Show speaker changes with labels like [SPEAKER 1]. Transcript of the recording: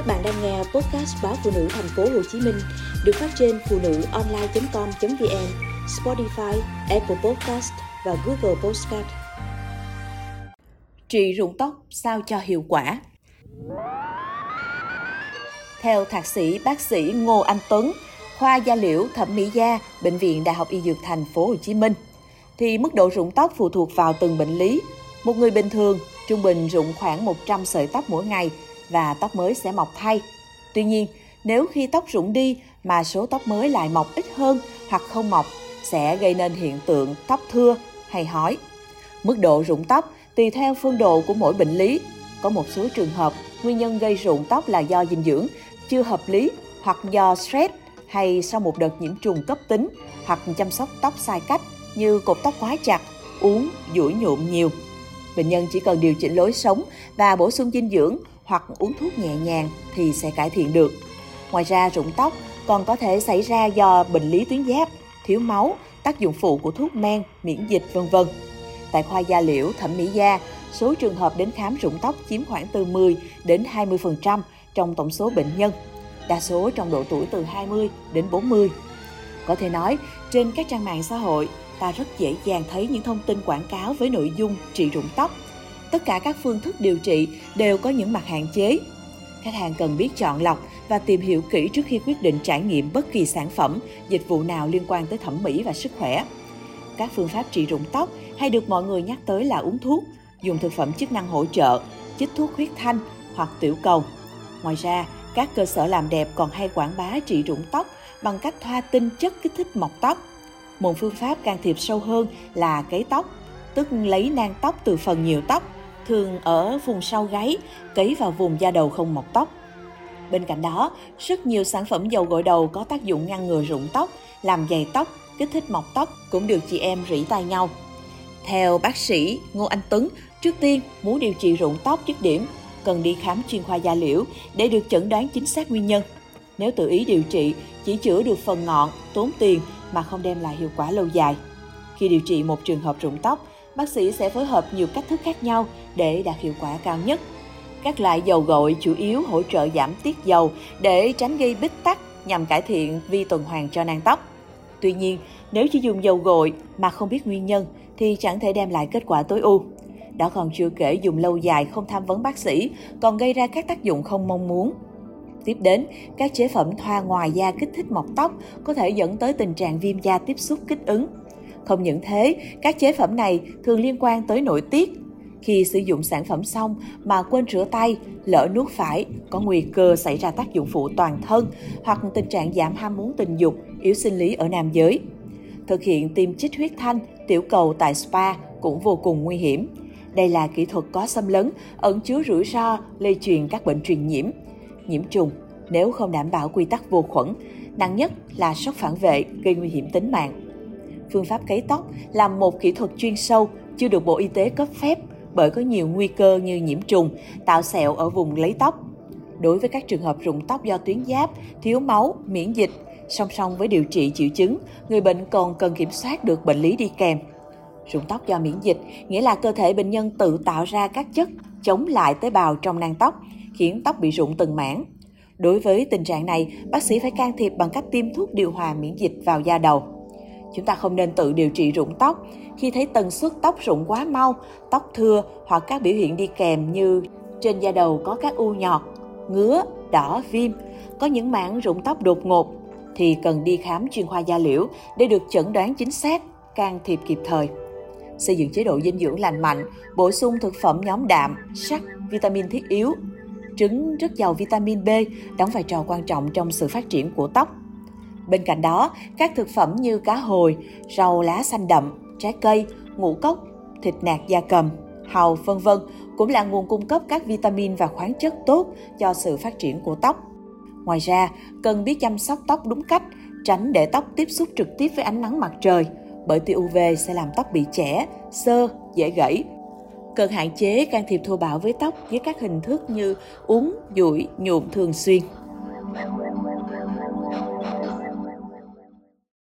[SPEAKER 1] Các bạn đang nghe podcast báo phụ nữ thành phố Hồ Chí Minh được phát trên phụ nữ online.com.vn, Spotify, Apple Podcast và Google Podcast. Trị rụng tóc sao cho hiệu quả? Theo thạc sĩ bác sĩ Ngô Anh Tuấn, khoa da liễu thẩm mỹ da, bệnh viện Đại học Y Dược thành phố Hồ Chí Minh, thì mức độ rụng tóc phụ thuộc vào từng bệnh lý. Một người bình thường trung bình rụng khoảng 100 sợi tóc mỗi ngày và tóc mới sẽ mọc thay. Tuy nhiên, nếu khi tóc rụng đi mà số tóc mới lại mọc ít hơn hoặc không mọc sẽ gây nên hiện tượng tóc thưa hay hói. Mức độ rụng tóc tùy theo phương độ của mỗi bệnh lý. Có một số trường hợp nguyên nhân gây rụng tóc là do dinh dưỡng chưa hợp lý hoặc do stress hay sau một đợt nhiễm trùng cấp tính hoặc chăm sóc tóc sai cách như cột tóc quá chặt, uống, duỗi nhuộm nhiều. Bệnh nhân chỉ cần điều chỉnh lối sống và bổ sung dinh dưỡng hoặc uống thuốc nhẹ nhàng thì sẽ cải thiện được. Ngoài ra, rụng tóc còn có thể xảy ra do bệnh lý tuyến giáp, thiếu máu, tác dụng phụ của thuốc men, miễn dịch vân vân. Tại khoa da liễu thẩm mỹ da, số trường hợp đến khám rụng tóc chiếm khoảng từ 10 đến 20% trong tổng số bệnh nhân, đa số trong độ tuổi từ 20 đến 40. Có thể nói, trên các trang mạng xã hội, ta rất dễ dàng thấy những thông tin quảng cáo với nội dung trị rụng tóc. Tất cả các phương thức điều trị đều có những mặt hạn chế. Khách hàng cần biết chọn lọc và tìm hiểu kỹ trước khi quyết định trải nghiệm bất kỳ sản phẩm, dịch vụ nào liên quan tới thẩm mỹ và sức khỏe. Các phương pháp trị rụng tóc hay được mọi người nhắc tới là uống thuốc, dùng thực phẩm chức năng hỗ trợ, chích thuốc huyết thanh hoặc tiểu cầu. Ngoài ra, các cơ sở làm đẹp còn hay quảng bá trị rụng tóc bằng cách thoa tinh chất kích thích mọc tóc. Một phương pháp can thiệp sâu hơn là cấy tóc, tức lấy nang tóc từ phần nhiều tóc, thường ở vùng sau gáy, cấy vào vùng da đầu không mọc tóc. Bên cạnh đó, rất nhiều sản phẩm dầu gội đầu có tác dụng ngăn ngừa rụng tóc, làm dày tóc, kích thích mọc tóc cũng được chị em rỉ tai nhau. Theo bác sĩ Ngô Anh Tuấn, trước tiên muốn điều trị rụng tóc dứt điểm, cần đi khám chuyên khoa da liễu để được chẩn đoán chính xác nguyên nhân. Nếu tự ý điều trị, chỉ chữa được phần ngọn, tốn tiền mà không đem lại hiệu quả lâu dài. Khi điều trị một trường hợp rụng tóc, bác sĩ sẽ phối hợp nhiều cách thức khác nhau để đạt hiệu quả cao nhất. Các loại dầu gội chủ yếu hỗ trợ giảm tiết dầu để tránh gây bít tắc nhằm cải thiện vi tuần hoàn cho nang tóc. Tuy nhiên, nếu chỉ dùng dầu gội mà không biết nguyên nhân thì chẳng thể đem lại kết quả tối ưu. Đó còn chưa kể dùng lâu dài không tham vấn bác sĩ còn gây ra các tác dụng không mong muốn. Tiếp đến, các chế phẩm thoa ngoài da kích thích mọc tóc có thể dẫn tới tình trạng viêm da tiếp xúc kích ứng. Không những thế, các chế phẩm này thường liên quan tới nội tiết. Khi sử dụng sản phẩm xong mà quên rửa tay, lỡ nuốt phải, có nguy cơ xảy ra tác dụng phụ toàn thân hoặc tình trạng giảm ham muốn tình dục, yếu sinh lý ở nam giới. Thực hiện tiêm chích huyết thanh, tiểu cầu tại spa cũng vô cùng nguy hiểm. Đây là kỹ thuật có xâm lấn, ẩn chứa rủi ro lây truyền các bệnh truyền nhiễm, nhiễm trùng nếu không đảm bảo quy tắc vô khuẩn, nặng nhất là sốc phản vệ gây nguy hiểm tính mạng. Phương pháp cấy tóc là một kỹ thuật chuyên sâu chưa được Bộ Y tế cấp phép bởi có nhiều nguy cơ như nhiễm trùng, tạo sẹo ở vùng lấy tóc. Đối với các trường hợp rụng tóc do tuyến giáp, thiếu máu, miễn dịch, song song với điều trị triệu chứng, người bệnh còn cần kiểm soát được bệnh lý đi kèm. Rụng tóc do miễn dịch nghĩa là cơ thể bệnh nhân tự tạo ra các chất chống lại tế bào trong nang tóc, khiến tóc bị rụng từng mảng. Đối với tình trạng này, bác sĩ phải can thiệp bằng cách tiêm thuốc điều hòa miễn dịch vào da đầu. Chúng ta không nên tự điều trị rụng tóc. Khi thấy tần suất tóc rụng quá mau, tóc thưa hoặc các biểu hiện đi kèm như trên da đầu có các u nhọt, ngứa, đỏ, viêm, có những mảng rụng tóc đột ngột thì cần đi khám chuyên khoa da liễu để được chẩn đoán chính xác, can thiệp kịp thời. Xây dựng chế độ dinh dưỡng lành mạnh, bổ sung thực phẩm nhóm đạm, sắt, vitamin thiết yếu. Trứng rất giàu vitamin B, đóng vai trò quan trọng trong sự phát triển của tóc. Bên cạnh đó, các thực phẩm như cá hồi, rau lá xanh đậm, trái cây, ngũ cốc, thịt nạc da cầm, hàu, vân vân cũng là nguồn cung cấp các vitamin và khoáng chất tốt cho sự phát triển của tóc. Ngoài ra, cần biết chăm sóc tóc đúng cách, tránh để tóc tiếp xúc trực tiếp với ánh nắng mặt trời, bởi tia UV sẽ làm tóc bị trẻ, sơ dễ gãy. Cần hạn chế can thiệp thô bạo với tóc với các hình thức như uống, duỗi, nhuộm thường xuyên.